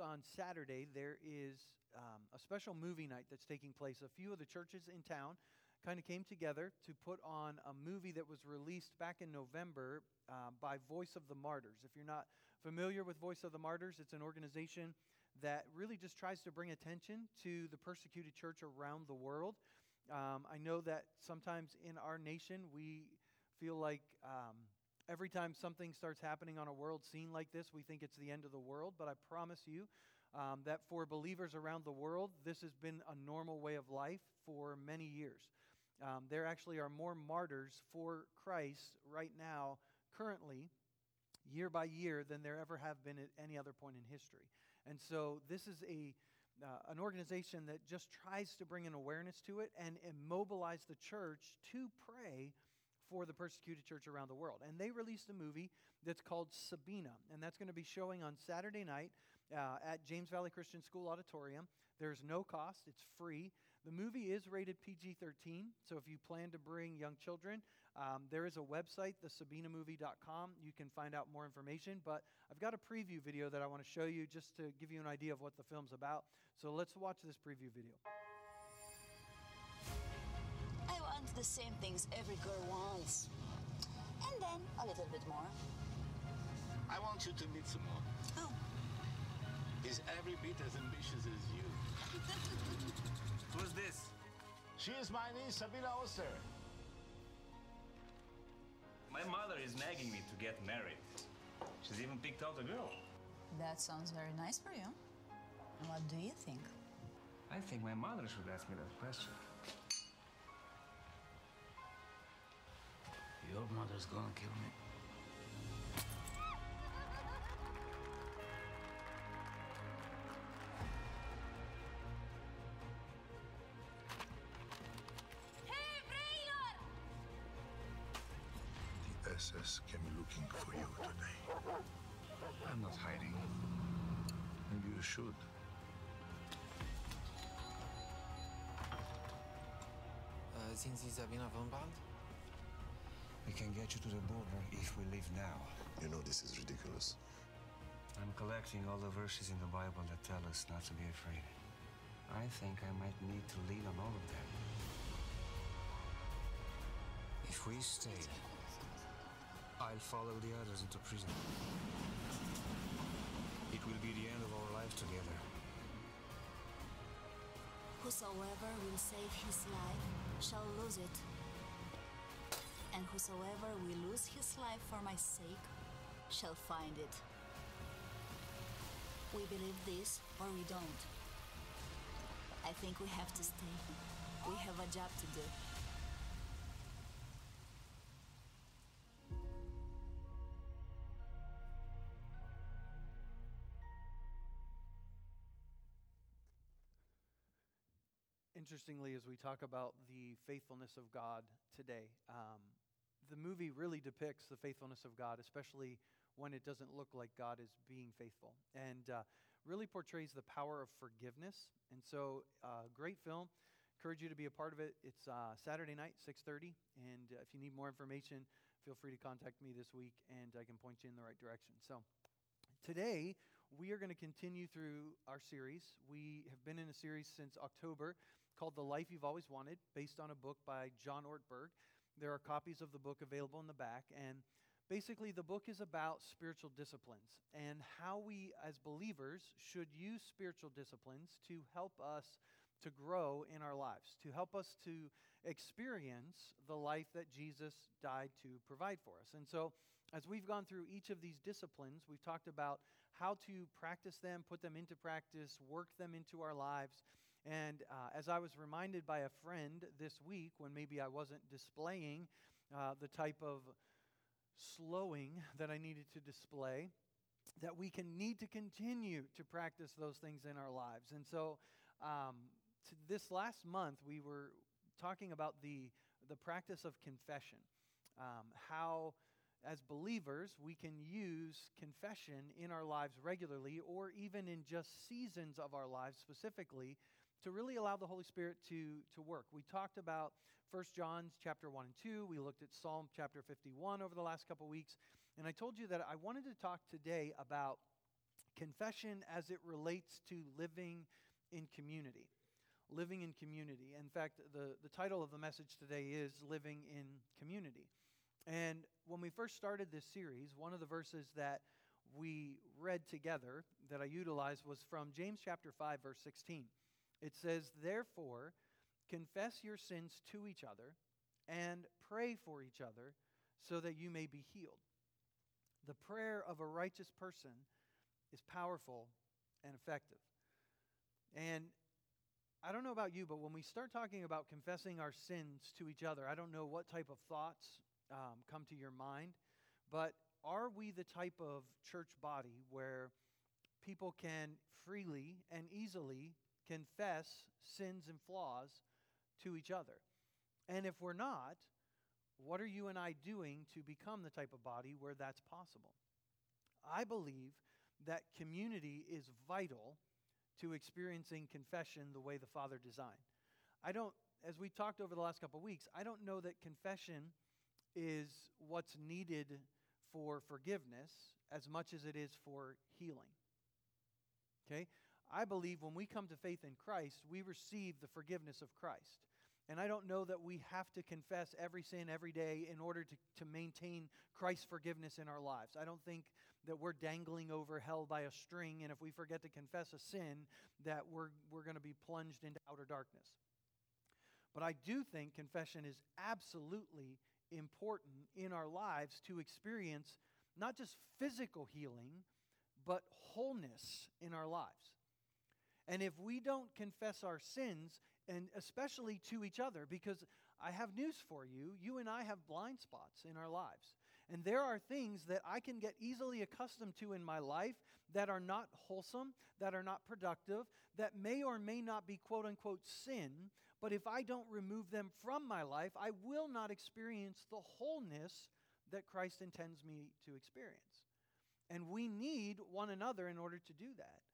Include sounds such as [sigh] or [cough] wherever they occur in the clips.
on Saturday, there is um, a special movie night that's taking place. A few of the churches in town kind of came together to put on a movie that was released back in November uh, by Voice of the Martyrs. If you're not familiar with Voice of the Martyrs, it's an organization that really just tries to bring attention to the persecuted church around the world. Um, I know that sometimes in our nation we feel like um, every time something starts happening on a world scene like this, we think it's the end of the world. But I promise you um, that for believers around the world, this has been a normal way of life for many years. Um, there actually are more martyrs for Christ right now, currently, year by year, than there ever have been at any other point in history. And so this is a uh, an organization that just tries to bring an awareness to it and immobilize the church to pray for the persecuted church around the world. And they released a movie that's called Sabina, and that's going to be showing on Saturday night uh, at James Valley Christian School Auditorium. There's no cost, it's free. The movie is rated PG 13, so if you plan to bring young children, um, there is a website, thesabinamovie.com. You can find out more information, but I've got a preview video that I want to show you just to give you an idea of what the film's about. So let's watch this preview video the same things every girl wants. And then a little bit more. I want you to meet someone. Oh. He's every bit as ambitious as you. [laughs] Who's this? She is my niece, Sabina Oster. My mother is nagging me to get married. She's even picked out a girl. That sounds very nice for you. What do you think? I think my mother should ask me that question. Your mother's gonna kill me. Hey, Braylor! The SS came looking for you today. I'm not hiding. Maybe you should. Uh, sind Sie Sabina von Bald? We can get you to the border if we leave now. You know this is ridiculous. I'm collecting all the verses in the Bible that tell us not to be afraid. I think I might need to lean on all of them. If we stay, I'll follow the others into prison. It will be the end of our life together. Whosoever will save his life shall lose it and whosoever will lose his life for my sake shall find it. We believe this or we don't. I think we have to stay. We have a job to do. Interestingly, as we talk about the faithfulness of God today, um, the movie really depicts the faithfulness of God, especially when it doesn't look like God is being faithful, and uh, really portrays the power of forgiveness. And so, uh, great film. Encourage you to be a part of it. It's uh, Saturday night, 6:30, and uh, if you need more information, feel free to contact me this week, and I can point you in the right direction. So. Today, we are going to continue through our series. We have been in a series since October called The Life You've Always Wanted, based on a book by John Ortberg. There are copies of the book available in the back. And basically, the book is about spiritual disciplines and how we, as believers, should use spiritual disciplines to help us to grow in our lives, to help us to experience the life that Jesus died to provide for us. And so, as we've gone through each of these disciplines, we've talked about how to practice them, put them into practice, work them into our lives. And uh, as I was reminded by a friend this week, when maybe I wasn't displaying uh, the type of slowing that I needed to display, that we can need to continue to practice those things in our lives. And so, um, this last month, we were talking about the, the practice of confession, um, how as believers, we can use confession in our lives regularly or even in just seasons of our lives specifically to really allow the Holy Spirit to, to work. We talked about 1 John's chapter 1 and 2. We looked at Psalm chapter 51 over the last couple weeks. And I told you that I wanted to talk today about confession as it relates to living in community. Living in community. In fact, the, the title of the message today is Living in Community. And when we first started this series, one of the verses that we read together that I utilized was from James chapter 5 verse 16. It says, "Therefore, confess your sins to each other and pray for each other so that you may be healed." The prayer of a righteous person is powerful and effective. And I don't know about you, but when we start talking about confessing our sins to each other, I don't know what type of thoughts um, come to your mind, but are we the type of church body where people can freely and easily confess sins and flaws to each other? And if we're not, what are you and I doing to become the type of body where that's possible? I believe that community is vital to experiencing confession the way the Father designed. I don't, as we've talked over the last couple of weeks, I don't know that confession is what's needed for forgiveness as much as it is for healing. Okay? I believe when we come to faith in Christ, we receive the forgiveness of Christ. And I don't know that we have to confess every sin every day in order to, to maintain Christ's forgiveness in our lives. I don't think that we're dangling over hell by a string, and if we forget to confess a sin, that we're, we're going to be plunged into outer darkness. But I do think confession is absolutely important in our lives to experience not just physical healing, but wholeness in our lives. And if we don't confess our sins, and especially to each other, because I have news for you, you and I have blind spots in our lives. And there are things that I can get easily accustomed to in my life that are not wholesome, that are not productive, that may or may not be quote unquote sin, but if I don't remove them from my life, I will not experience the wholeness that Christ intends me to experience. And we need one another in order to do that.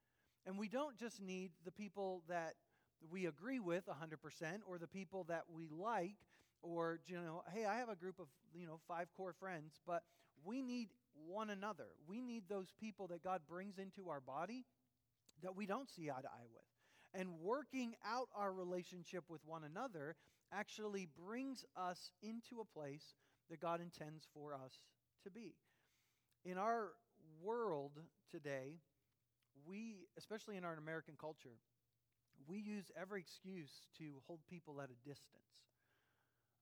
And we don't just need the people that we agree with 100% or the people that we like or you know hey i have a group of you know five core friends but we need one another. We need those people that god brings into our body that we don't see eye to eye with. And working out our relationship with one another actually brings us into a place that god intends for us to be. In our world today we especially in our american culture we use every excuse to hold people at a distance.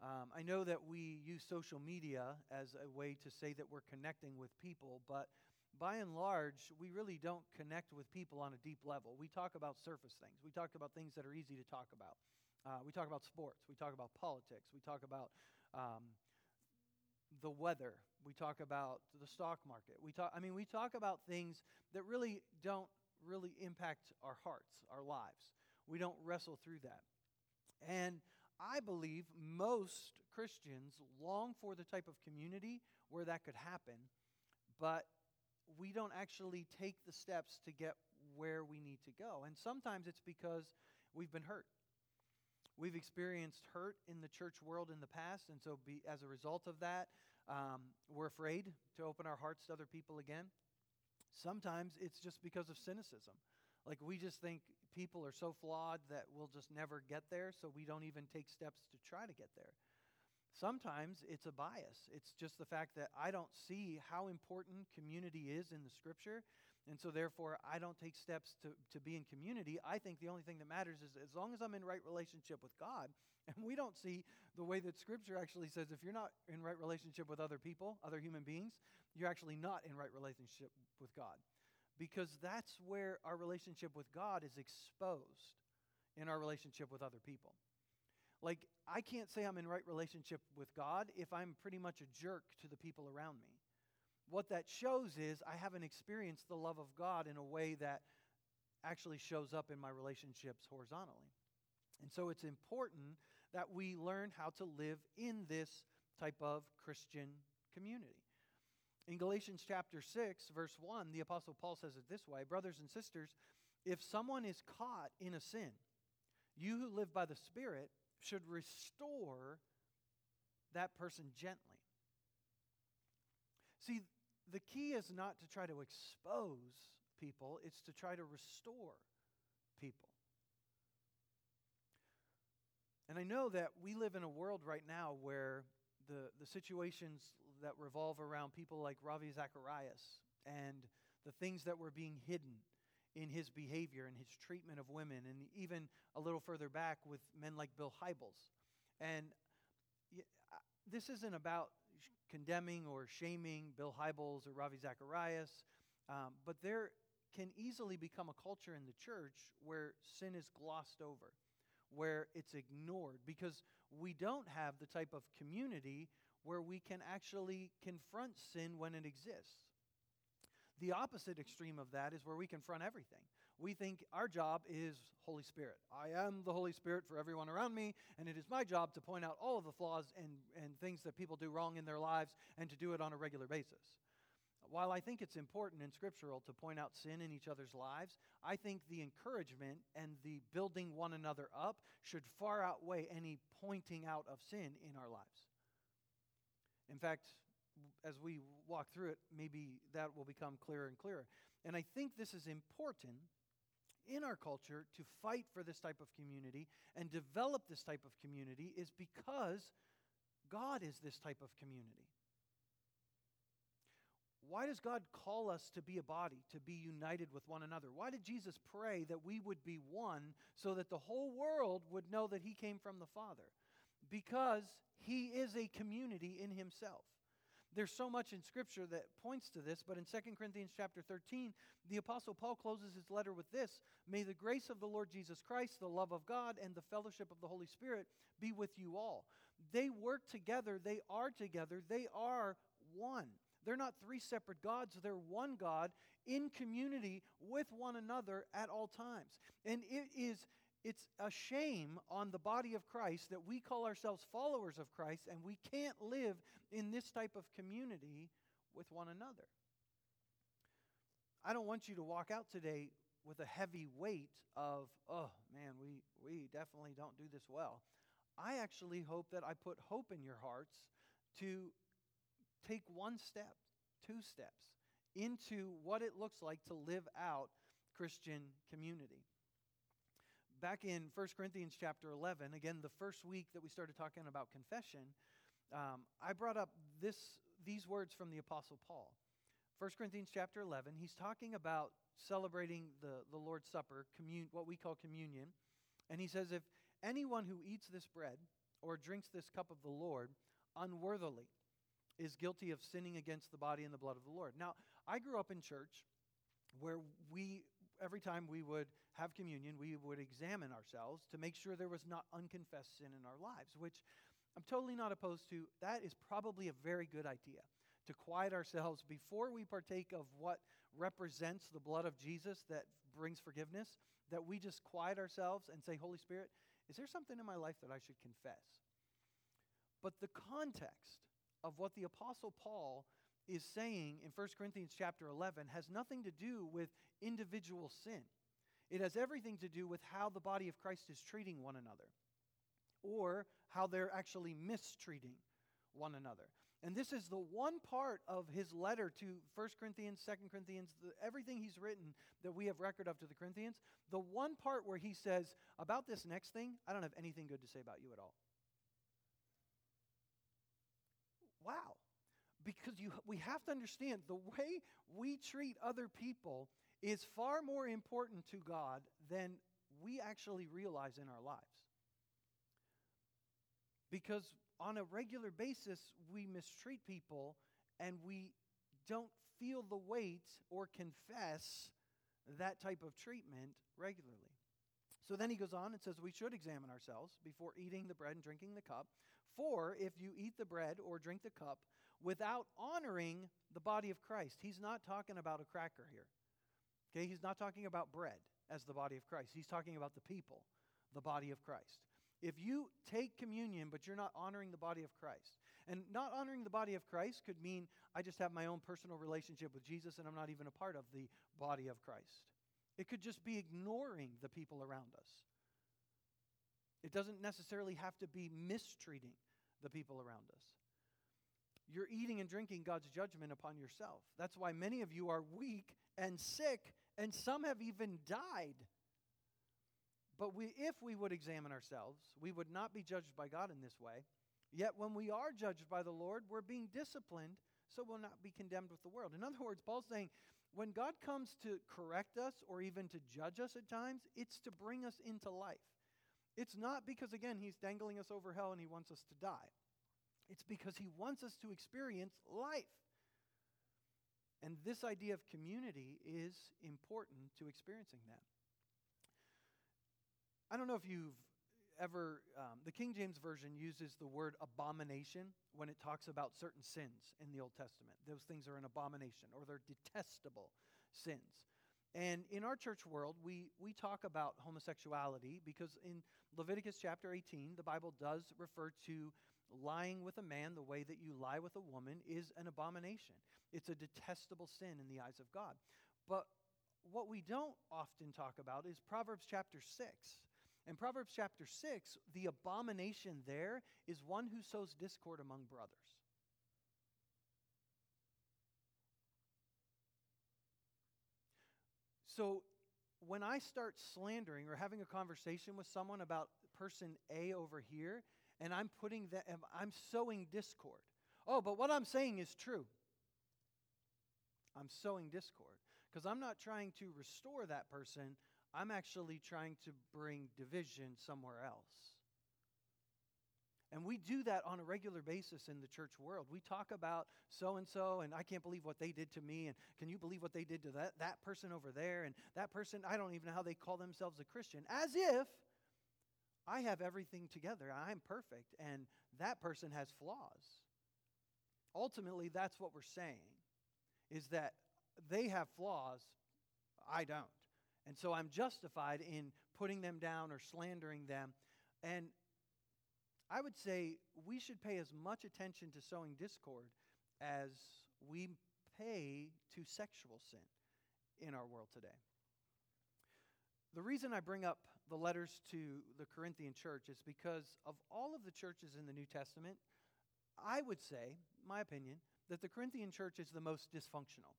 Um, I know that we use social media as a way to say that we're connecting with people, but by and large, we really don't connect with people on a deep level. We talk about surface things. We talk about things that are easy to talk about. Uh, we talk about sports. We talk about politics. We talk about um, the weather. We talk about the stock market. We talk. I mean, we talk about things that really don't really impact our hearts, our lives. We don't wrestle through that. And I believe most Christians long for the type of community where that could happen, but we don't actually take the steps to get where we need to go. And sometimes it's because we've been hurt. We've experienced hurt in the church world in the past, and so be, as a result of that, um, we're afraid to open our hearts to other people again. Sometimes it's just because of cynicism. Like we just think people are so flawed that we'll just never get there, so we don't even take steps to try to get there. Sometimes it's a bias. It's just the fact that I don't see how important community is in the scripture, and so therefore I don't take steps to, to be in community. I think the only thing that matters is as long as I'm in right relationship with God, [laughs] and we don't see the way that scripture actually says if you're not in right relationship with other people, other human beings, you're actually not in right relationship with God because that's where our relationship with God is exposed in our relationship with other people. Like, I can't say I'm in right relationship with God if I'm pretty much a jerk to the people around me. What that shows is I haven't experienced the love of God in a way that actually shows up in my relationships horizontally. And so it's important that we learn how to live in this type of Christian community. In Galatians chapter 6, verse 1, the Apostle Paul says it this way Brothers and sisters, if someone is caught in a sin, you who live by the Spirit should restore that person gently. See, the key is not to try to expose people, it's to try to restore people. And I know that we live in a world right now where the, the situations that revolve around people like Ravi Zacharias and the things that were being hidden in his behavior and his treatment of women, and even a little further back with men like Bill Hybels. And this isn't about condemning or shaming Bill Hybels or Ravi Zacharias, um, but there can easily become a culture in the church where sin is glossed over, where it's ignored, because we don't have the type of community where we can actually confront sin when it exists. The opposite extreme of that is where we confront everything. We think our job is Holy Spirit. I am the Holy Spirit for everyone around me, and it is my job to point out all of the flaws and, and things that people do wrong in their lives and to do it on a regular basis. While I think it's important and scriptural to point out sin in each other's lives, I think the encouragement and the building one another up should far outweigh any pointing out of sin in our lives. In fact, as we walk through it, maybe that will become clearer and clearer. And I think this is important in our culture to fight for this type of community and develop this type of community is because God is this type of community. Why does God call us to be a body, to be united with one another? Why did Jesus pray that we would be one so that the whole world would know that he came from the Father? Because he is a community in himself. There's so much in Scripture that points to this, but in 2 Corinthians chapter 13, the Apostle Paul closes his letter with this May the grace of the Lord Jesus Christ, the love of God, and the fellowship of the Holy Spirit be with you all. They work together, they are together, they are one. They're not three separate gods, they're one God in community with one another at all times. And it is it's a shame on the body of Christ that we call ourselves followers of Christ and we can't live in this type of community with one another. I don't want you to walk out today with a heavy weight of, oh man, we, we definitely don't do this well. I actually hope that I put hope in your hearts to take one step, two steps into what it looks like to live out Christian community back in 1 Corinthians chapter 11, again, the first week that we started talking about confession, um, I brought up this, these words from the Apostle Paul. 1 Corinthians chapter 11, he's talking about celebrating the, the Lord's Supper, commun- what we call communion. And he says, If anyone who eats this bread or drinks this cup of the Lord unworthily is guilty of sinning against the body and the blood of the Lord. Now, I grew up in church where we every time we would have communion, we would examine ourselves to make sure there was not unconfessed sin in our lives, which I'm totally not opposed to. That is probably a very good idea to quiet ourselves before we partake of what represents the blood of Jesus that brings forgiveness, that we just quiet ourselves and say, Holy Spirit, is there something in my life that I should confess? But the context of what the Apostle Paul is saying in 1 Corinthians chapter 11 has nothing to do with individual sin. It has everything to do with how the body of Christ is treating one another or how they're actually mistreating one another. And this is the one part of his letter to 1 Corinthians, 2 Corinthians, the, everything he's written that we have record of to the Corinthians. The one part where he says, About this next thing, I don't have anything good to say about you at all. Wow because you, we have to understand the way we treat other people is far more important to God than we actually realize in our lives. Because on a regular basis, we mistreat people and we don't feel the weight or confess that type of treatment regularly. So then he goes on and says, We should examine ourselves before eating the bread and drinking the cup. For if you eat the bread or drink the cup without honoring the body of Christ. He's not talking about a cracker here. Okay, he's not talking about bread as the body of Christ. He's talking about the people, the body of Christ. If you take communion but you're not honoring the body of Christ, and not honoring the body of Christ could mean I just have my own personal relationship with Jesus and I'm not even a part of the body of Christ. It could just be ignoring the people around us. It doesn't necessarily have to be mistreating the people around us you're eating and drinking God's judgment upon yourself. That's why many of you are weak and sick and some have even died. But we, if we would examine ourselves, we would not be judged by God in this way. Yet when we are judged by the Lord, we're being disciplined, so we'll not be condemned with the world. In other words, Paul's saying when God comes to correct us or even to judge us at times, it's to bring us into life. It's not because, again, he's dangling us over hell and he wants us to die. It's because he wants us to experience life. And this idea of community is important to experiencing that. I don't know if you've ever, um, the King James Version uses the word abomination when it talks about certain sins in the Old Testament. Those things are an abomination or they're detestable sins. And in our church world, we, we talk about homosexuality because in Leviticus chapter 18, the Bible does refer to lying with a man the way that you lie with a woman is an abomination. It's a detestable sin in the eyes of God. But what we don't often talk about is Proverbs chapter 6. In Proverbs chapter 6, the abomination there is one who sows discord among brothers. So when I start slandering or having a conversation with someone about person A over here, and I'm putting that, I'm sowing discord. Oh, but what I'm saying is true. I'm sowing discord because I'm not trying to restore that person. I'm actually trying to bring division somewhere else. And we do that on a regular basis in the church world. We talk about so and so, and I can't believe what they did to me, and can you believe what they did to that, that person over there, and that person, I don't even know how they call themselves a Christian, as if I have everything together. I'm perfect, and that person has flaws. Ultimately, that's what we're saying, is that they have flaws, I don't. And so I'm justified in putting them down or slandering them. And I would say we should pay as much attention to sowing discord as we pay to sexual sin in our world today. The reason I bring up the letters to the Corinthian church is because of all of the churches in the New Testament, I would say, my opinion, that the Corinthian church is the most dysfunctional.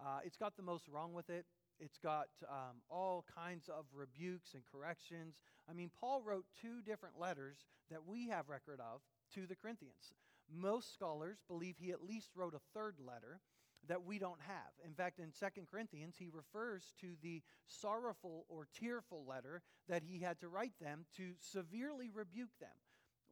Uh, it's got the most wrong with it. It's got um, all kinds of rebukes and corrections. I mean, Paul wrote two different letters that we have record of to the Corinthians. Most scholars believe he at least wrote a third letter that we don't have. In fact, in Second Corinthians, he refers to the sorrowful or tearful letter that he had to write them to severely rebuke them.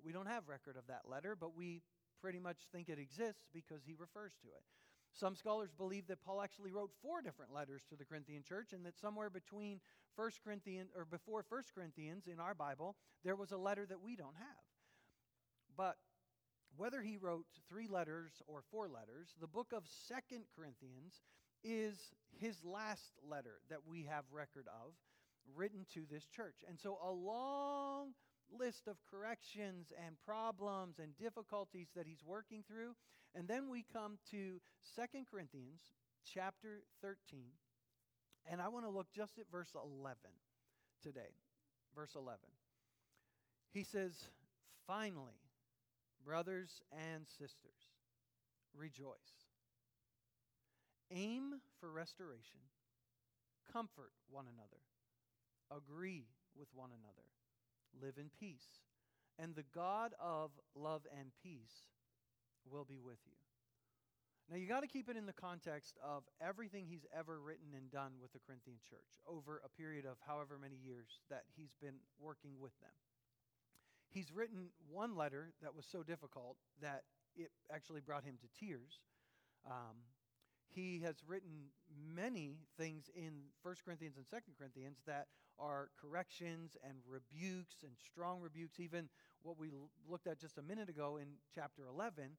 We don't have record of that letter, but we pretty much think it exists because he refers to it. Some scholars believe that Paul actually wrote four different letters to the Corinthian church and that somewhere between 1 Corinthians or before 1 Corinthians in our Bible, there was a letter that we don't have. But whether he wrote three letters or four letters, the book of Second Corinthians is his last letter that we have record of written to this church. And so a long list of corrections and problems and difficulties that he's working through. And then we come to Second Corinthians chapter 13. And I want to look just at verse 11 today. Verse 11. He says, Finally, brothers and sisters, rejoice. Aim for restoration. Comfort one another. Agree with one another live in peace. And the God of love and peace will be with you. Now, you got to keep it in the context of everything he's ever written and done with the Corinthian church over a period of however many years that he's been working with them. He's written one letter that was so difficult that it actually brought him to tears. Um, he has written many things in 1 Corinthians and 2 Corinthians that are corrections and rebukes and strong rebukes, even what we looked at just a minute ago in chapter 11,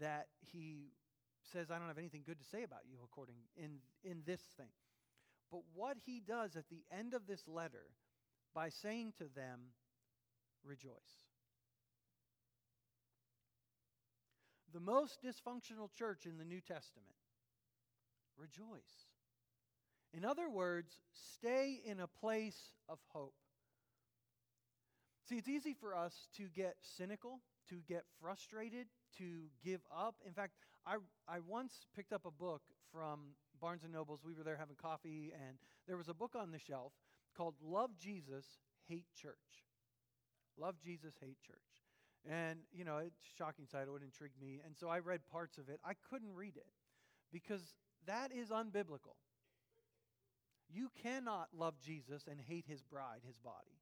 that he says, I don't have anything good to say about you according in, in this thing. But what he does at the end of this letter by saying to them, rejoice. The most dysfunctional church in the New Testament rejoice. In other words, stay in a place of hope. See, it's easy for us to get cynical, to get frustrated, to give up. In fact, I, I once picked up a book from Barnes and Nobles. We were there having coffee, and there was a book on the shelf called Love Jesus, Hate Church. Love Jesus, Hate Church. And, you know, it's shocking title. It would intrigue me. And so I read parts of it. I couldn't read it because that is unbiblical. You cannot love Jesus and hate his bride, his body.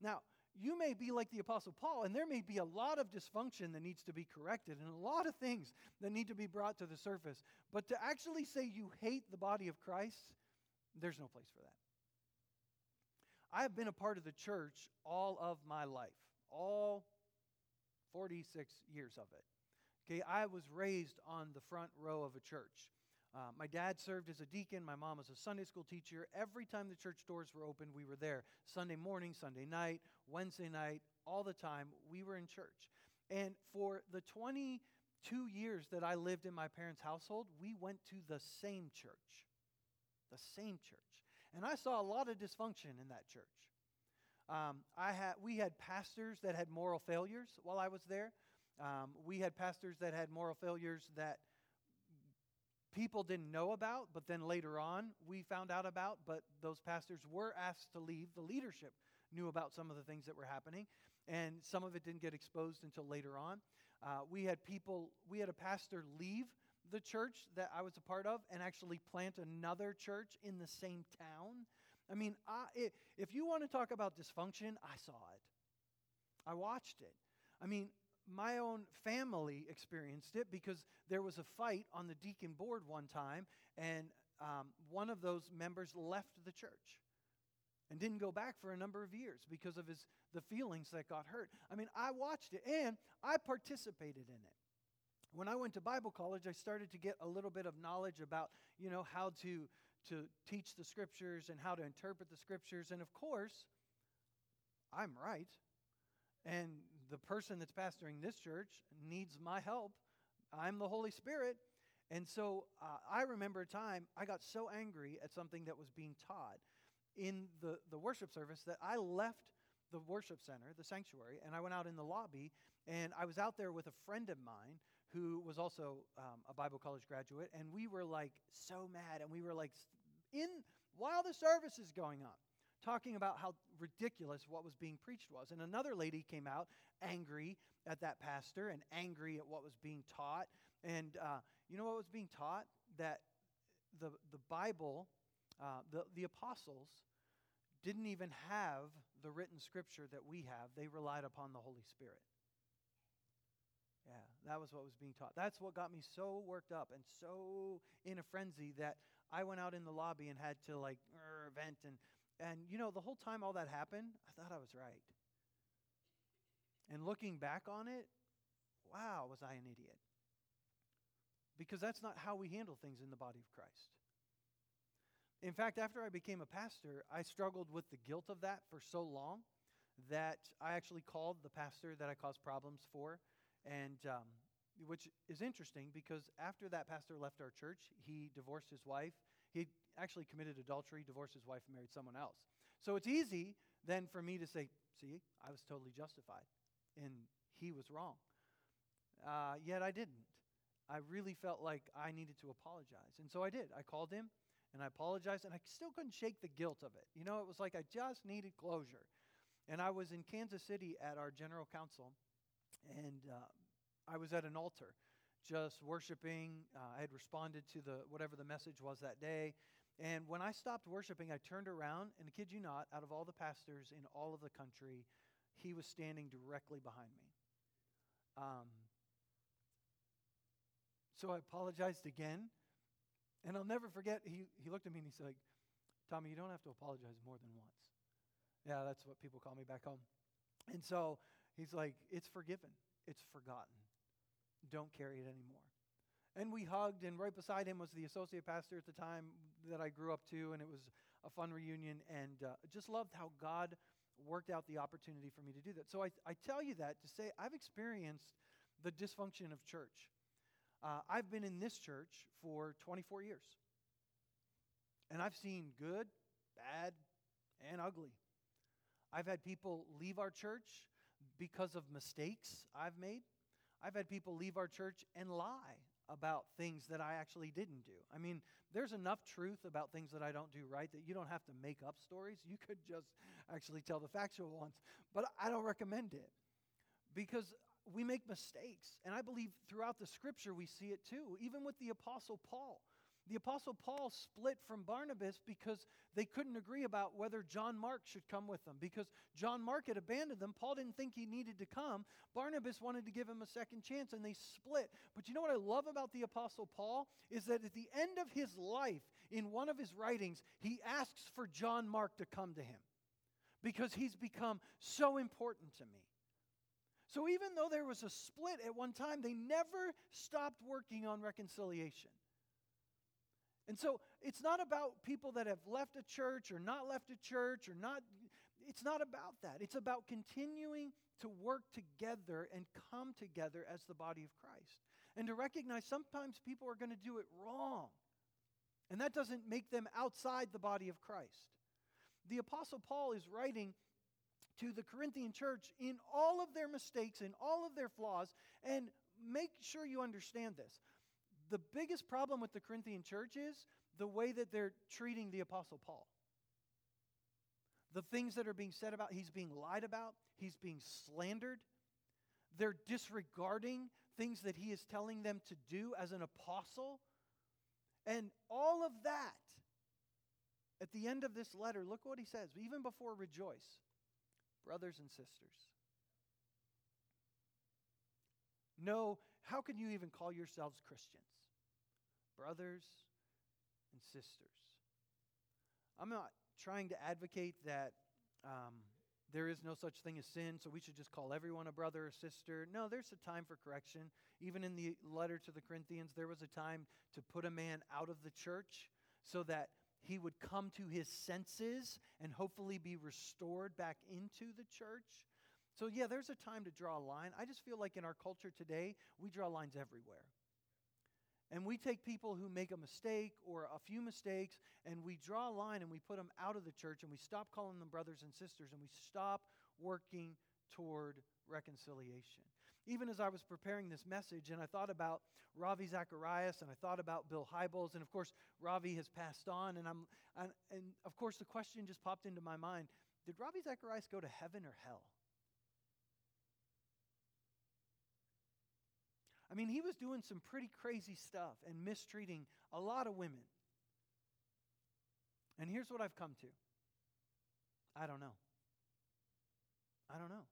Now, you may be like the Apostle Paul, and there may be a lot of dysfunction that needs to be corrected and a lot of things that need to be brought to the surface. But to actually say you hate the body of Christ, there's no place for that. I have been a part of the church all of my life, all 46 years of it. Okay, I was raised on the front row of a church. Uh, my dad served as a deacon. My mom was a Sunday school teacher. Every time the church doors were open, we were there. Sunday morning, Sunday night, Wednesday night, all the time, we were in church. And for the 22 years that I lived in my parents' household, we went to the same church. The same church. And I saw a lot of dysfunction in that church. Um, I had, we had pastors that had moral failures while I was there. Um, we had pastors that had moral failures that people didn't know about, but then later on we found out about. But those pastors were asked to leave. The leadership knew about some of the things that were happening, and some of it didn't get exposed until later on. Uh, we had people, we had a pastor leave the church that I was a part of and actually plant another church in the same town. I mean, I, if you want to talk about dysfunction, I saw it. I watched it. I mean, my own family experienced it because there was a fight on the deacon board one time, and um, one of those members left the church and didn't go back for a number of years because of his the feelings that got hurt. I mean, I watched it and I participated in it. When I went to Bible college, I started to get a little bit of knowledge about, you know, how to to teach the scriptures and how to interpret the scriptures. And of course, I'm right. And the person that's pastoring this church needs my help. I'm the Holy Spirit. And so uh, I remember a time I got so angry at something that was being taught in the, the worship service that I left the worship center, the sanctuary, and I went out in the lobby. And I was out there with a friend of mine who was also um, a Bible college graduate, and we were like so mad, and we were like in while the service is going on, talking about how ridiculous what was being preached was. And another lady came out angry at that pastor and angry at what was being taught. And uh, you know what was being taught? That the the Bible, uh, the the apostles didn't even have the written scripture that we have. They relied upon the Holy Spirit. Yeah, that was what was being taught. That's what got me so worked up and so in a frenzy that I went out in the lobby and had to like er, vent and and you know the whole time all that happened, I thought I was right. And looking back on it, wow, was I an idiot? Because that's not how we handle things in the body of Christ. In fact, after I became a pastor, I struggled with the guilt of that for so long that I actually called the pastor that I caused problems for and um, which is interesting because after that pastor left our church, he divorced his wife. He actually committed adultery, divorced his wife, and married someone else. So it's easy then for me to say, see, I was totally justified, and he was wrong. Uh, yet I didn't. I really felt like I needed to apologize. And so I did. I called him and I apologized, and I still couldn't shake the guilt of it. You know, it was like I just needed closure. And I was in Kansas City at our general council, and uh, I was at an altar just worshiping. Uh, I had responded to the whatever the message was that day. And when I stopped worshiping, I turned around, and kid you not, out of all the pastors in all of the country, he was standing directly behind me. Um, so I apologized again. And I'll never forget, he, he looked at me and he's like, Tommy, you don't have to apologize more than once. Yeah, that's what people call me back home. And so he's like, it's forgiven, it's forgotten. Don't carry it anymore. And we hugged, and right beside him was the associate pastor at the time that I grew up to, and it was a fun reunion, and uh, just loved how God worked out the opportunity for me to do that. So I, I tell you that to say I've experienced the dysfunction of church. Uh, I've been in this church for 24 years, and I've seen good, bad, and ugly. I've had people leave our church because of mistakes I've made. I've had people leave our church and lie about things that I actually didn't do. I mean, there's enough truth about things that I don't do right that you don't have to make up stories. You could just actually tell the factual ones. But I don't recommend it because we make mistakes. And I believe throughout the scripture we see it too, even with the Apostle Paul. The Apostle Paul split from Barnabas because they couldn't agree about whether John Mark should come with them. Because John Mark had abandoned them, Paul didn't think he needed to come. Barnabas wanted to give him a second chance, and they split. But you know what I love about the Apostle Paul? Is that at the end of his life, in one of his writings, he asks for John Mark to come to him because he's become so important to me. So even though there was a split at one time, they never stopped working on reconciliation. And so it's not about people that have left a church or not left a church or not, it's not about that. It's about continuing to work together and come together as the body of Christ. And to recognize sometimes people are going to do it wrong. And that doesn't make them outside the body of Christ. The Apostle Paul is writing to the Corinthian church in all of their mistakes, in all of their flaws, and make sure you understand this. The biggest problem with the Corinthian church is the way that they're treating the Apostle Paul. The things that are being said about, he's being lied about, he's being slandered. They're disregarding things that he is telling them to do as an apostle. And all of that, at the end of this letter, look what he says, even before rejoice brothers and sisters. No, how can you even call yourselves Christians? Brothers and sisters. I'm not trying to advocate that um, there is no such thing as sin, so we should just call everyone a brother or sister. No, there's a time for correction. Even in the letter to the Corinthians, there was a time to put a man out of the church so that he would come to his senses and hopefully be restored back into the church. So, yeah, there's a time to draw a line. I just feel like in our culture today, we draw lines everywhere. And we take people who make a mistake or a few mistakes and we draw a line and we put them out of the church and we stop calling them brothers and sisters and we stop working toward reconciliation even as I was preparing this message, and I thought about Ravi Zacharias and I thought about Bill Hybels, and of course, Ravi has passed on, and, I'm, and, and of course, the question just popped into my mind Did Ravi Zacharias go to heaven or hell? I mean, he was doing some pretty crazy stuff and mistreating a lot of women. And here's what I've come to I don't know. I don't know.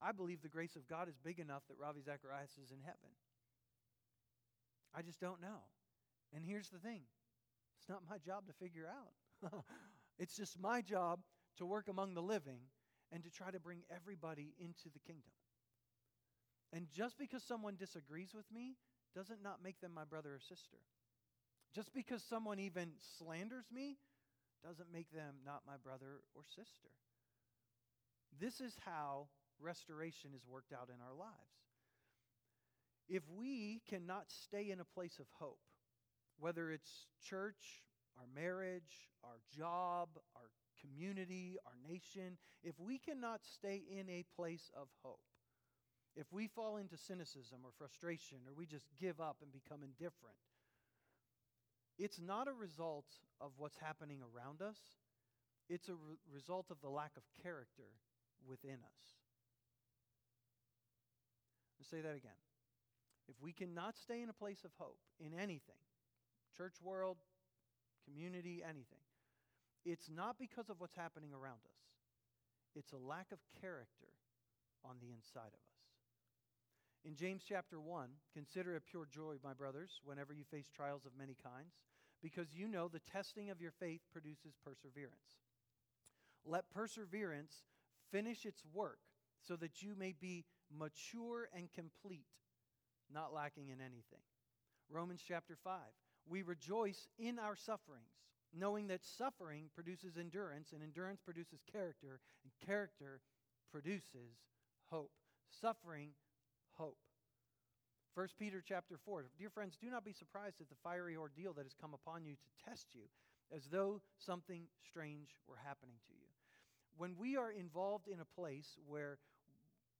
I believe the grace of God is big enough that Ravi Zacharias is in heaven. I just don't know. And here's the thing it's not my job to figure out. [laughs] it's just my job to work among the living and to try to bring everybody into the kingdom. And just because someone disagrees with me doesn't not make them my brother or sister. Just because someone even slanders me doesn't make them not my brother or sister. This is how restoration is worked out in our lives. If we cannot stay in a place of hope, whether it's church, our marriage, our job, our community, our nation, if we cannot stay in a place of hope, if we fall into cynicism or frustration or we just give up and become indifferent, it's not a result of what's happening around us. It's a re- result of the lack of character within us. I'll say that again. If we cannot stay in a place of hope in anything, church world, community, anything, it's not because of what's happening around us. It's a lack of character on the inside of us. In James chapter 1, consider it pure joy, my brothers, whenever you face trials of many kinds, because you know the testing of your faith produces perseverance. Let perseverance finish its work so that you may be mature and complete, not lacking in anything. Romans chapter 5. We rejoice in our sufferings, knowing that suffering produces endurance, and endurance produces character, and character produces hope. Suffering, hope. 1 Peter chapter 4. Dear friends, do not be surprised at the fiery ordeal that has come upon you to test you, as though something strange were happening to you. When we are involved in a place where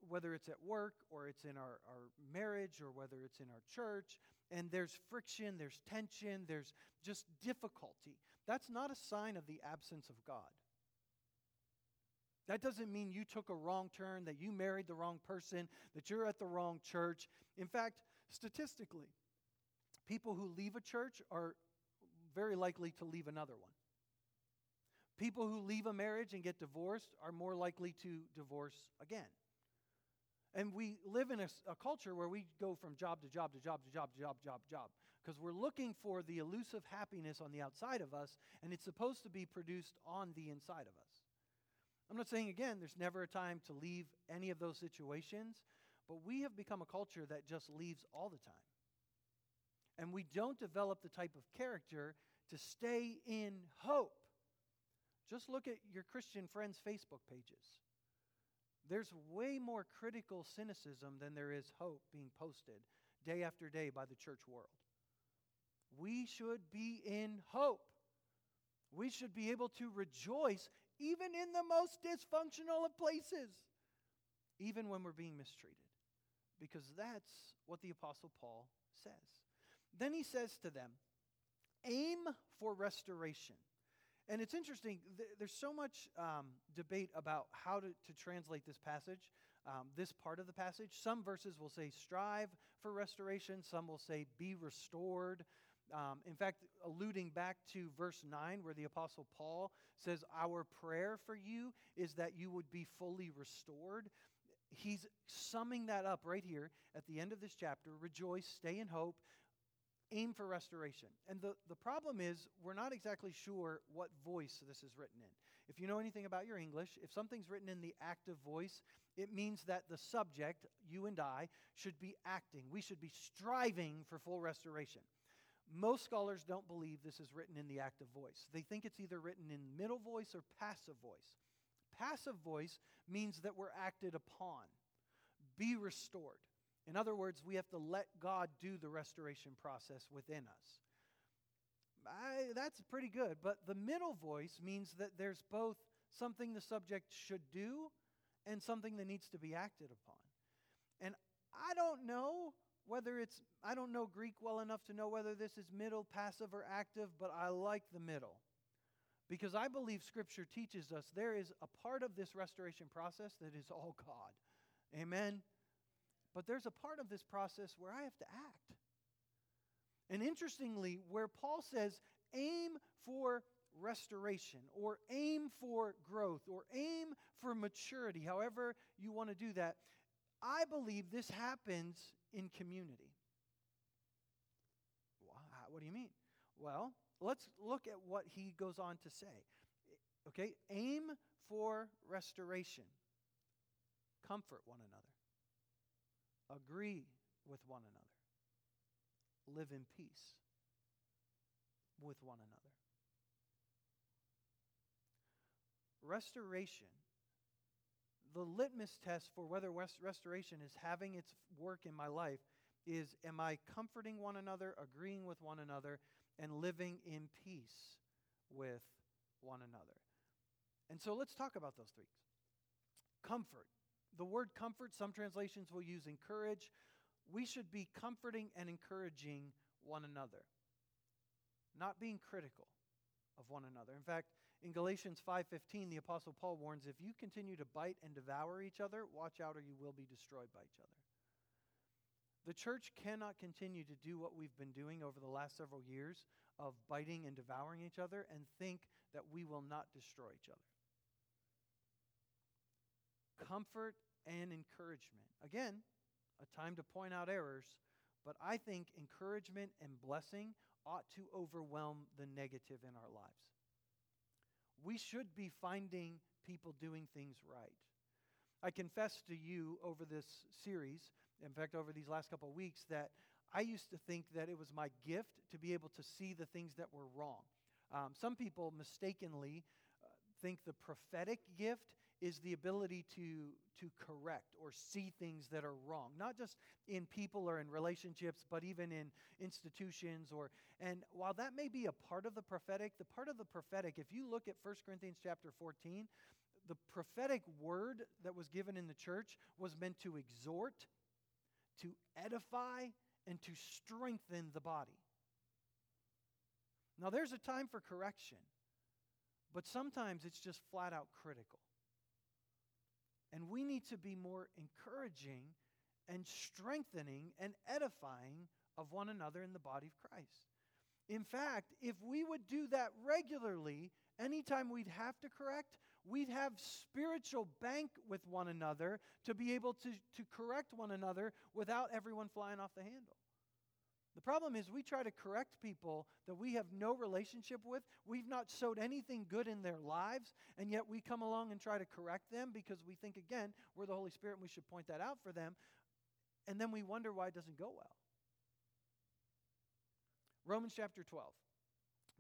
whether it's at work or it's in our, our marriage or whether it's in our church, and there's friction, there's tension, there's just difficulty, that's not a sign of the absence of God. That doesn't mean you took a wrong turn, that you married the wrong person, that you're at the wrong church. In fact, statistically, people who leave a church are very likely to leave another one. People who leave a marriage and get divorced are more likely to divorce again. And we live in a, a, culture where we go from job to job to job to job to job, job, job, because we're looking for the elusive happiness on the outside of us, and it's supposed to be produced on the inside of us. I'm not saying, again, there's never a time to leave any of those situations, but we have become a culture that just leaves all the time. And we don't develop the type of character to stay in hope. Just look at your Christian friends' Facebook pages. There's way more critical cynicism than there is hope being posted day after day by the church world. We should be in hope. We should be able to rejoice even in the most dysfunctional of places, even when we're being mistreated, because that's what the Apostle Paul says. Then he says to them, aim for restoration. And it's interesting, th- there's so much um, debate about how to, to translate this passage, um, this part of the passage. Some verses will say strive for restoration, some will say be restored. Um, in fact, alluding back to verse 9, where the Apostle Paul says, Our prayer for you is that you would be fully restored. He's summing that up right here at the end of this chapter. Rejoice, stay in hope, aim for restoration. And the, the problem is, we're not exactly sure what voice this is written in. If you know anything about your English, if something's written in the active voice, it means that the subject, you and I, should be acting. We should be striving for full restoration. Most scholars don't believe this is written in the active voice. They think it's either written in middle voice or passive voice. Passive voice means that we're acted upon, be restored. In other words, we have to let God do the restoration process within us. I, that's pretty good, but the middle voice means that there's both something the subject should do and something that needs to be acted upon. And I don't know whether it's, I don't know Greek well enough to know whether this is middle, passive, or active, but I like the middle. Because I believe Scripture teaches us there is a part of this restoration process that is all God. Amen? But there's a part of this process where I have to act. And interestingly, where Paul says, aim for restoration, or aim for growth, or aim for maturity, however you want to do that, I believe this happens in community. Uh, what do you mean? Well, let's look at what he goes on to say. Okay, aim for restoration, comfort one another, agree with one another, live in peace with one another. Restoration the litmus test for whether restoration is having its work in my life is am I comforting one another, agreeing with one another, and living in peace with one another? And so let's talk about those three. Comfort. The word comfort, some translations will use encourage. We should be comforting and encouraging one another, not being critical of one another. In fact, in Galatians 5:15, the apostle Paul warns, if you continue to bite and devour each other, watch out or you will be destroyed by each other. The church cannot continue to do what we've been doing over the last several years of biting and devouring each other and think that we will not destroy each other. Comfort and encouragement. Again, a time to point out errors, but I think encouragement and blessing ought to overwhelm the negative in our lives we should be finding people doing things right. I confess to you over this series, in fact, over these last couple of weeks, that I used to think that it was my gift to be able to see the things that were wrong. Um, some people mistakenly uh, think the prophetic gift is the ability to, to correct or see things that are wrong, not just in people or in relationships, but even in institutions. Or, and while that may be a part of the prophetic, the part of the prophetic, if you look at 1 Corinthians chapter 14, the prophetic word that was given in the church was meant to exhort, to edify, and to strengthen the body. Now, there's a time for correction, but sometimes it's just flat out critical. And we need to be more encouraging and strengthening and edifying of one another in the body of Christ. In fact, if we would do that regularly, anytime we'd have to correct, we'd have spiritual bank with one another to be able to, to correct one another without everyone flying off the handle. The problem is, we try to correct people that we have no relationship with. We've not sowed anything good in their lives, and yet we come along and try to correct them because we think, again, we're the Holy Spirit and we should point that out for them. And then we wonder why it doesn't go well. Romans chapter 12,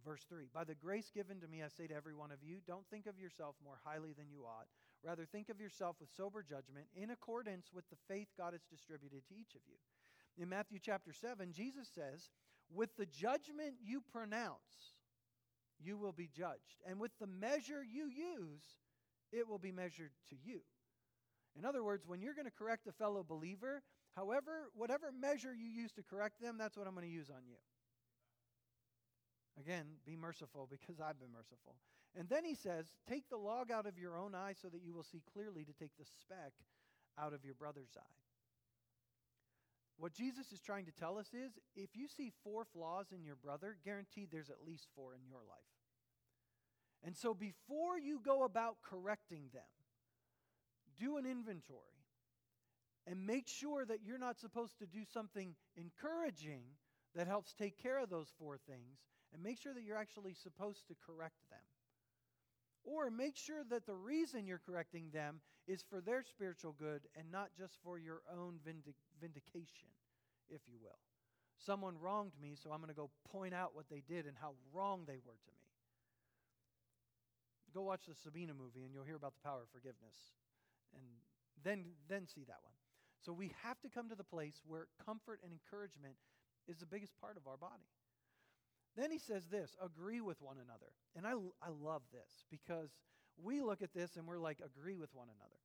verse 3 By the grace given to me, I say to every one of you, don't think of yourself more highly than you ought. Rather, think of yourself with sober judgment in accordance with the faith God has distributed to each of you. In Matthew chapter 7, Jesus says, With the judgment you pronounce, you will be judged. And with the measure you use, it will be measured to you. In other words, when you're going to correct a fellow believer, however, whatever measure you use to correct them, that's what I'm going to use on you. Again, be merciful because I've been merciful. And then he says, Take the log out of your own eye so that you will see clearly to take the speck out of your brother's eye. What Jesus is trying to tell us is if you see four flaws in your brother, guaranteed there's at least four in your life. And so before you go about correcting them, do an inventory and make sure that you're not supposed to do something encouraging that helps take care of those four things, and make sure that you're actually supposed to correct them. Or make sure that the reason you're correcting them is for their spiritual good and not just for your own vindic- vindication, if you will. Someone wronged me, so I'm going to go point out what they did and how wrong they were to me. Go watch the Sabina movie and you'll hear about the power of forgiveness. And then, then see that one. So we have to come to the place where comfort and encouragement is the biggest part of our body. Then he says this agree with one another. And I, I love this because we look at this and we're like, agree with one another.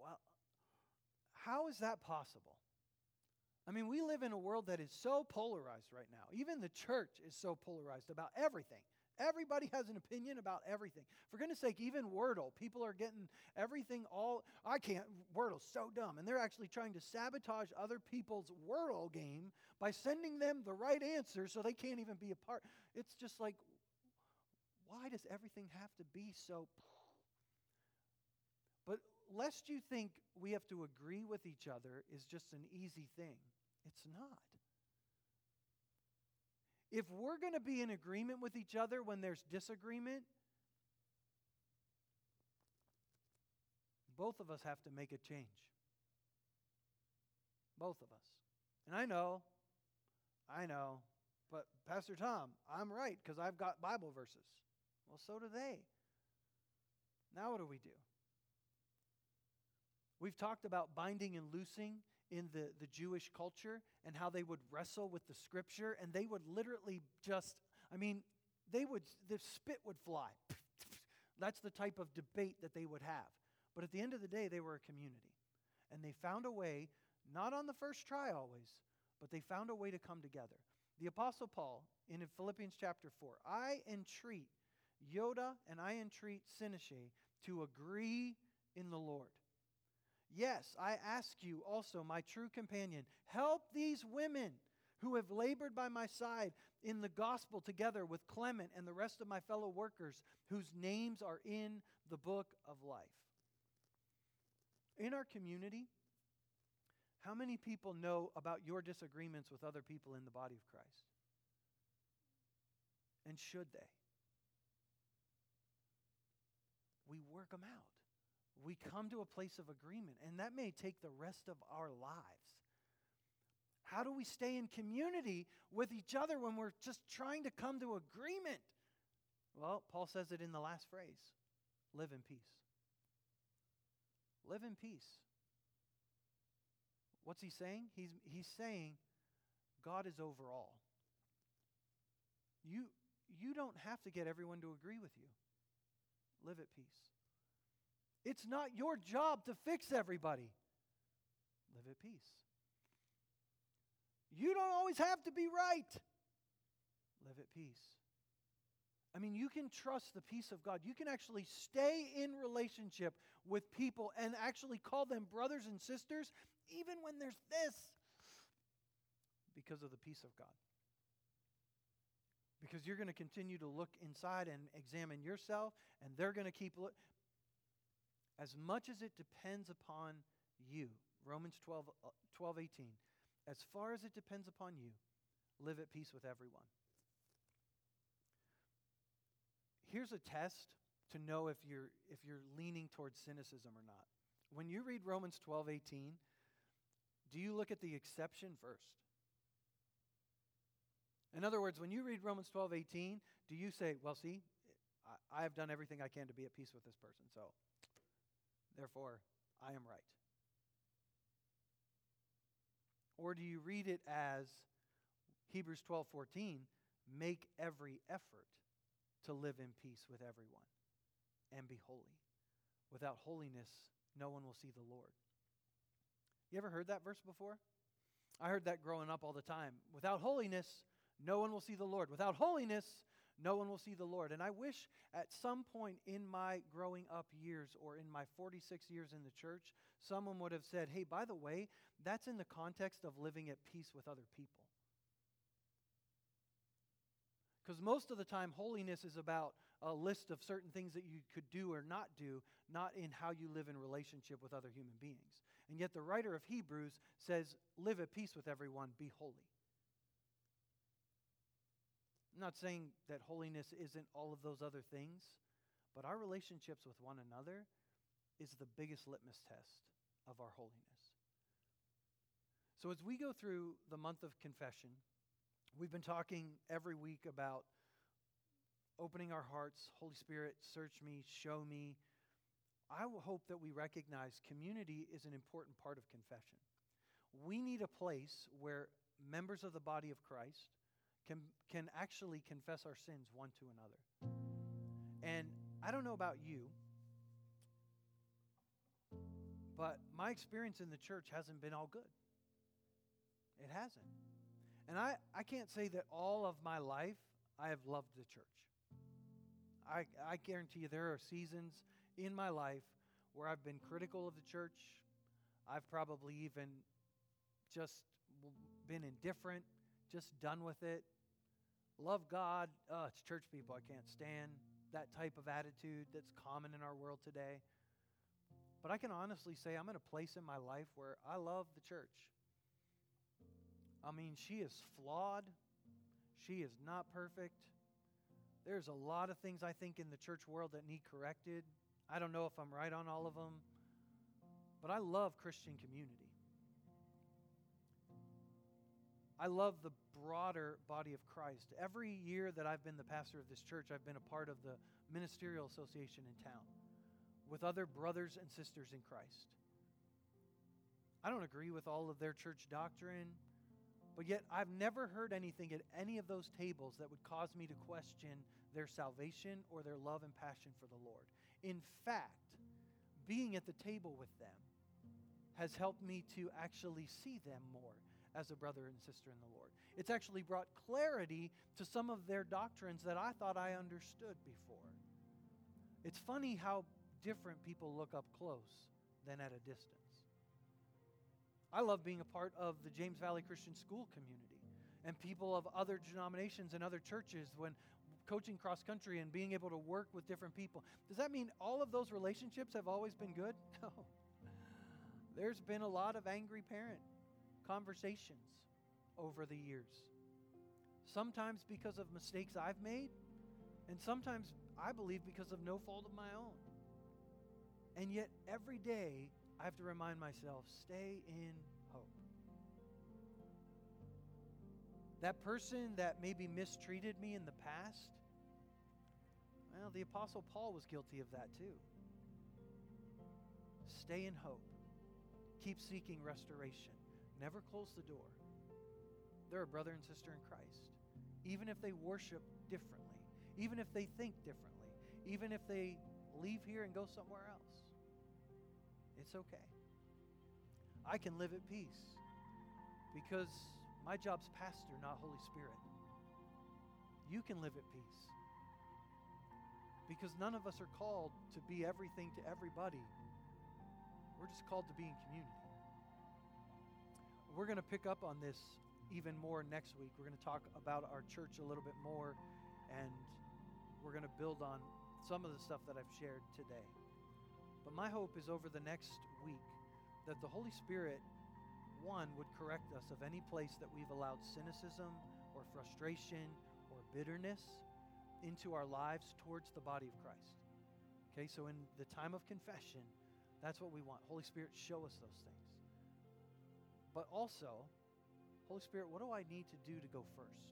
Well, how is that possible? I mean, we live in a world that is so polarized right now. Even the church is so polarized about everything. Everybody has an opinion about everything. For goodness sake, even Wordle, people are getting everything all. I can't. Wordle's so dumb. And they're actually trying to sabotage other people's Wordle game by sending them the right answer so they can't even be a part. It's just like, why does everything have to be so. But lest you think we have to agree with each other is just an easy thing, it's not. If we're going to be in agreement with each other when there's disagreement, both of us have to make a change. Both of us. And I know, I know, but Pastor Tom, I'm right because I've got Bible verses. Well, so do they. Now, what do we do? We've talked about binding and loosing in the, the Jewish culture and how they would wrestle with the scripture and they would literally just, I mean, they would, the spit would fly. [laughs] That's the type of debate that they would have. But at the end of the day, they were a community. And they found a way, not on the first try always, but they found a way to come together. The Apostle Paul in Philippians chapter 4 I entreat Euodia and I entreat Syntyche to agree in the Lord. Yes, I ask you also, my true companion, help these women who have labored by my side in the gospel together with Clement and the rest of my fellow workers whose names are in the book of life. In our community, how many people know about your disagreements with other people in the body of Christ? And should they? We work them out we come to a place of agreement, and that may take the rest of our lives. How do we stay in community with each other when we're just trying to come to agreement? Well, Paul says it in the last phrase live in peace. Live in peace. What's he saying? He's, he's saying God is over all. You, you don't have to get everyone to agree with you. Live at peace. It's not your job to fix everybody. Live at peace. You don't always have to be right. Live at peace. I mean, you can trust the peace of God. You can actually stay in relationship with people and actually call them brothers and sisters, even when there's this, because of the peace of God. Because you're going to continue to look inside and examine yourself, and they're going to keep look. As much as it depends upon you, Romans 12, uh, 12 18, as far as it depends upon you, live at peace with everyone. Here's a test to know if you're, if you're leaning towards cynicism or not. When you read Romans 12 18, do you look at the exception first? In other words, when you read Romans 12 18, do you say, well, see, I, have done everything I can to be at peace with this person, so therefore I am right? Or do you read it as Hebrews 12 14, make every effort to live in peace with everyone and be holy? Without holiness, no one will see the Lord. You ever heard that verse before? I heard that growing up all the time. Without holiness, no one will see the Lord. Without holiness, no one will see the Lord. And I wish at some point in my growing up years or in my 46 years in the church, someone would have said, hey, by the way, that's in the context of living at peace with other people. Because most of the time, holiness is about a list of certain things that you could do or not do, not in how you live in relationship with other human beings. And yet, the writer of Hebrews says, Live at peace with everyone, be holy. I'm not saying that holiness isn't all of those other things, but our relationships with one another is the biggest litmus test of our holiness. So, as we go through the month of confession, we've been talking every week about opening our hearts. Holy Spirit, search me, show me. I hope that we recognize community is an important part of confession. We need a place where members of the body of Christ can, can actually confess our sins one to another. And I don't know about you, but my experience in the church hasn't been all good. It hasn't. And I, I can't say that all of my life I have loved the church. I, I guarantee you there are seasons in my life where I've been critical of the church. I've probably even just been indifferent, just done with it. Love God. Oh, it's church people I can't stand. That type of attitude that's common in our world today. But I can honestly say I'm in a place in my life where I love the church. I mean, she is flawed. She is not perfect. There's a lot of things I think in the church world that need corrected. I don't know if I'm right on all of them, but I love Christian community. I love the broader body of Christ. Every year that I've been the pastor of this church, I've been a part of the ministerial association in town with other brothers and sisters in Christ. I don't agree with all of their church doctrine, but yet I've never heard anything at any of those tables that would cause me to question their salvation or their love and passion for the Lord. In fact, being at the table with them has helped me to actually see them more as a brother and sister in the Lord. It's actually brought clarity to some of their doctrines that I thought I understood before. It's funny how different people look up close than at a distance. I love being a part of the James Valley Christian School community and people of other denominations and other churches when coaching cross country and being able to work with different people. Does that mean all of those relationships have always been good? [laughs] No. There's been a lot of angry parent conversations over the years. Sometimes because of mistakes I've made, and sometimes I believe because of no fault of my own. And yet, every day, I have to remind myself stay in hope. That person that maybe mistreated me in the past, well, the Apostle Paul was guilty of that too. Stay in hope. Keep seeking restoration. Never close the door. They're a brother and sister in Christ. Even if they worship differently, even if they think differently, even if they leave here and go somewhere else. It's okay. I can live at peace because my job's pastor, not Holy Spirit. You can live at peace because none of us are called to be everything to everybody. We're just called to be in community. We're going to pick up on this even more next week. We're going to talk about our church a little bit more, and we're going to build on some of the stuff that I've shared today. But my hope is over the next week that the Holy Spirit, one, would correct us of any place that we've allowed cynicism or frustration or bitterness into our lives towards the body of Christ. Okay, so in the time of confession, that's what we want. Holy Spirit, show us those things. But also, Holy Spirit, what do I need to do to go first?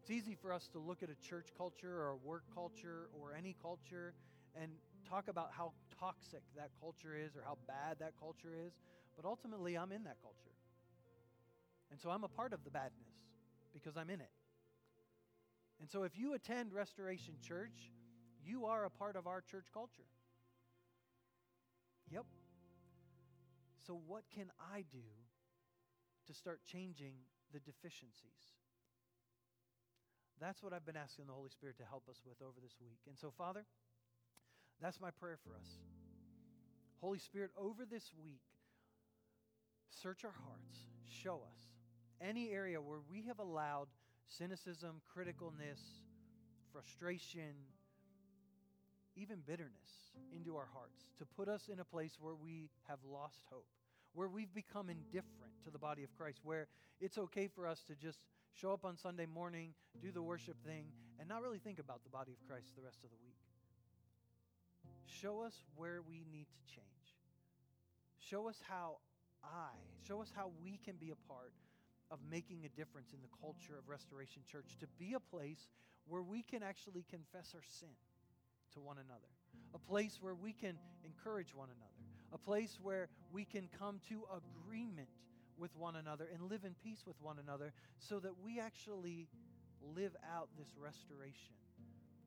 It's easy for us to look at a church culture or a work culture or any culture and talk about how toxic that culture is or how bad that culture is, but ultimately I'm in that culture. And so I'm a part of the badness because I'm in it. And so if you attend Restoration Church, you are a part of our church culture. Yep. So, what can I do to start changing the deficiencies. That's what I've been asking the Holy Spirit to help us with over this week. And so, Father, that's my prayer for us. Holy Spirit, over this week, search our hearts, show us any area where we have allowed cynicism, criticalness, frustration, even bitterness into our hearts to put us in a place where we have lost hope where we've become indifferent to the body of Christ, where it's okay for us to just show up on Sunday morning, do the worship thing, and not really think about the body of Christ the rest of the week. Show us where we need to change. Show us how I, show us how we can be a part of making a difference in the culture of Restoration Church, to be a place where we can actually confess our sin to one another, a place where we can encourage one another a place where we can come to agreement with one another and live in peace with one another so that we actually live out this restoration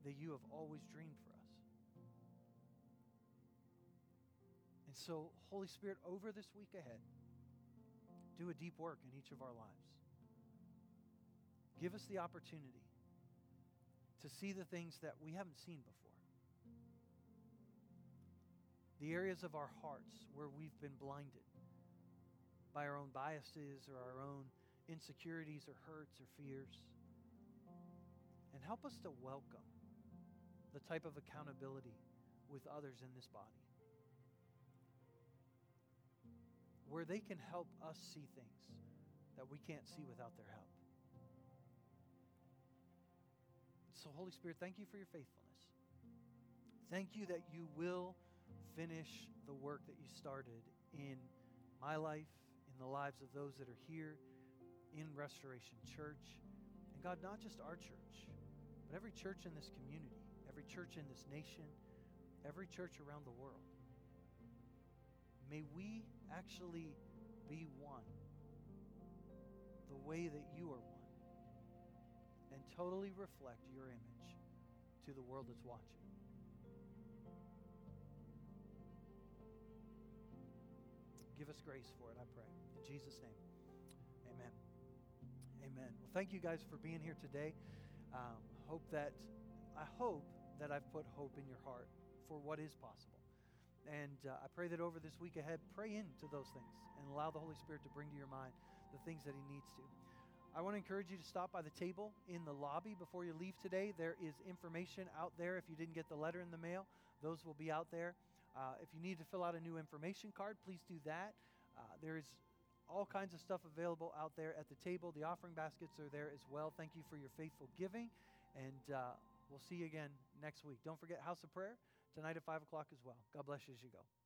that you have always dreamed for us. And so, Holy Spirit, over this week ahead, do a deep work in each of our lives. Give us the opportunity to see the things that we haven't seen before the areas of our hearts where we've been blinded by our own biases or our own insecurities or hurts or fears. And help us to welcome the type of accountability with others in this body where they can help us see things that we can't see without their help. So, Holy Spirit, thank you for your faithfulness. Thank you that you will finish the work that you started in my life, in the lives of those that are here in Restoration Church. And God, not just our church, but every church in this community, every church in this nation, every church around the world. May we actually be one the way that you are one and totally reflect your image to the world that's watching. Give us grace for it, I pray. In Jesus' name, amen. Amen. Well, thank you guys for being here today. Um, hope that, I hope that I've put hope in your heart for what is possible. And uh, I pray that over this week ahead, pray into those things and allow the Holy Spirit to bring to your mind the things that He needs to. I want to encourage you to stop by the table in the lobby before you leave today. There is information out there. If you didn't get the letter in the mail, those will be out there. Uh, if you need to fill out a new information card, please do that. Uh, there is all kinds of stuff available out there at the table. The offering baskets are there as well. Thank you for your faithful giving, and uh, we'll see you again next week. Don't forget House of Prayer tonight at 5 o'clock as well. God bless you as you go.